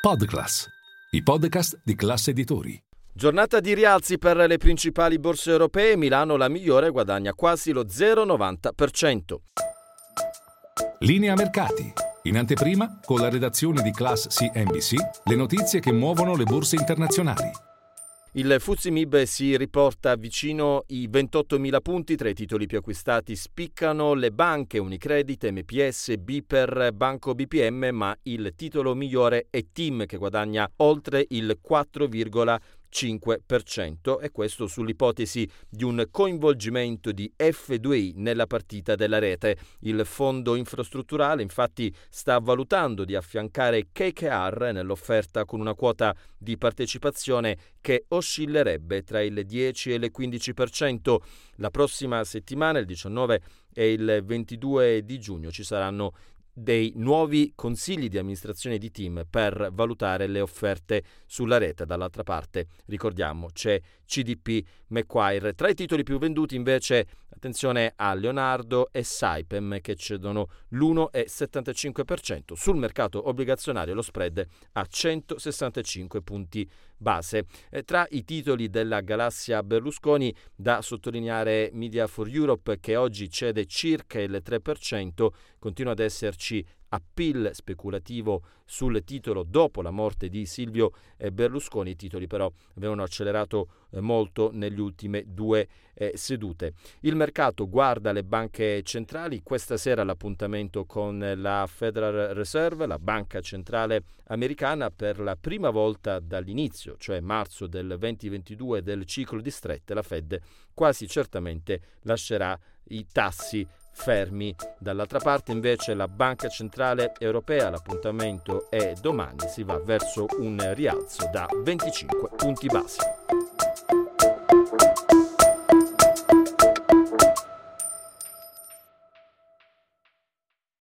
Podclass, i podcast di classe editori. Giornata di rialzi per le principali borse europee, Milano la migliore guadagna quasi lo 0,90%. Linea mercati. In anteprima, con la redazione di Class CNBC, le notizie che muovono le borse internazionali. Il Fuzzi Mib si riporta vicino i 28.000 punti, tra i titoli più acquistati spiccano le banche Unicredit, MPS, Biper, Banco BPM, ma il titolo migliore è Team che guadagna oltre il 4,5%. 5% e questo sull'ipotesi di un coinvolgimento di F2I nella partita della rete. Il fondo infrastrutturale infatti sta valutando di affiancare KKR nell'offerta con una quota di partecipazione che oscillerebbe tra il 10 e il 15%. La prossima settimana, il 19 e il 22 di giugno, ci saranno dei nuovi consigli di amministrazione di team per valutare le offerte sulla rete. Dall'altra parte, ricordiamo, c'è CDP Macquarie. Tra i titoli più venduti invece, attenzione a Leonardo e Saipem che cedono l'1,75%. Sul mercato obbligazionario lo spread a 165 punti base. Eh, tra i titoli della galassia Berlusconi da sottolineare Media for Europe che oggi cede circa il 3%, continua ad esserci appeal speculativo sul titolo dopo la morte di Silvio eh, Berlusconi. I titoli però avevano accelerato eh, molto negli ultime due eh, sedute. Il mercato guarda le banche centrali. Questa sera l'appuntamento con la Federal Reserve, la banca centrale americana, per la prima volta dall'inizio, cioè marzo del 2022 del ciclo di strette, la Fed quasi certamente lascerà i tassi fermi. Dall'altra parte invece la Banca Centrale Europea, l'appuntamento è domani, si va verso un rialzo da 25 punti base.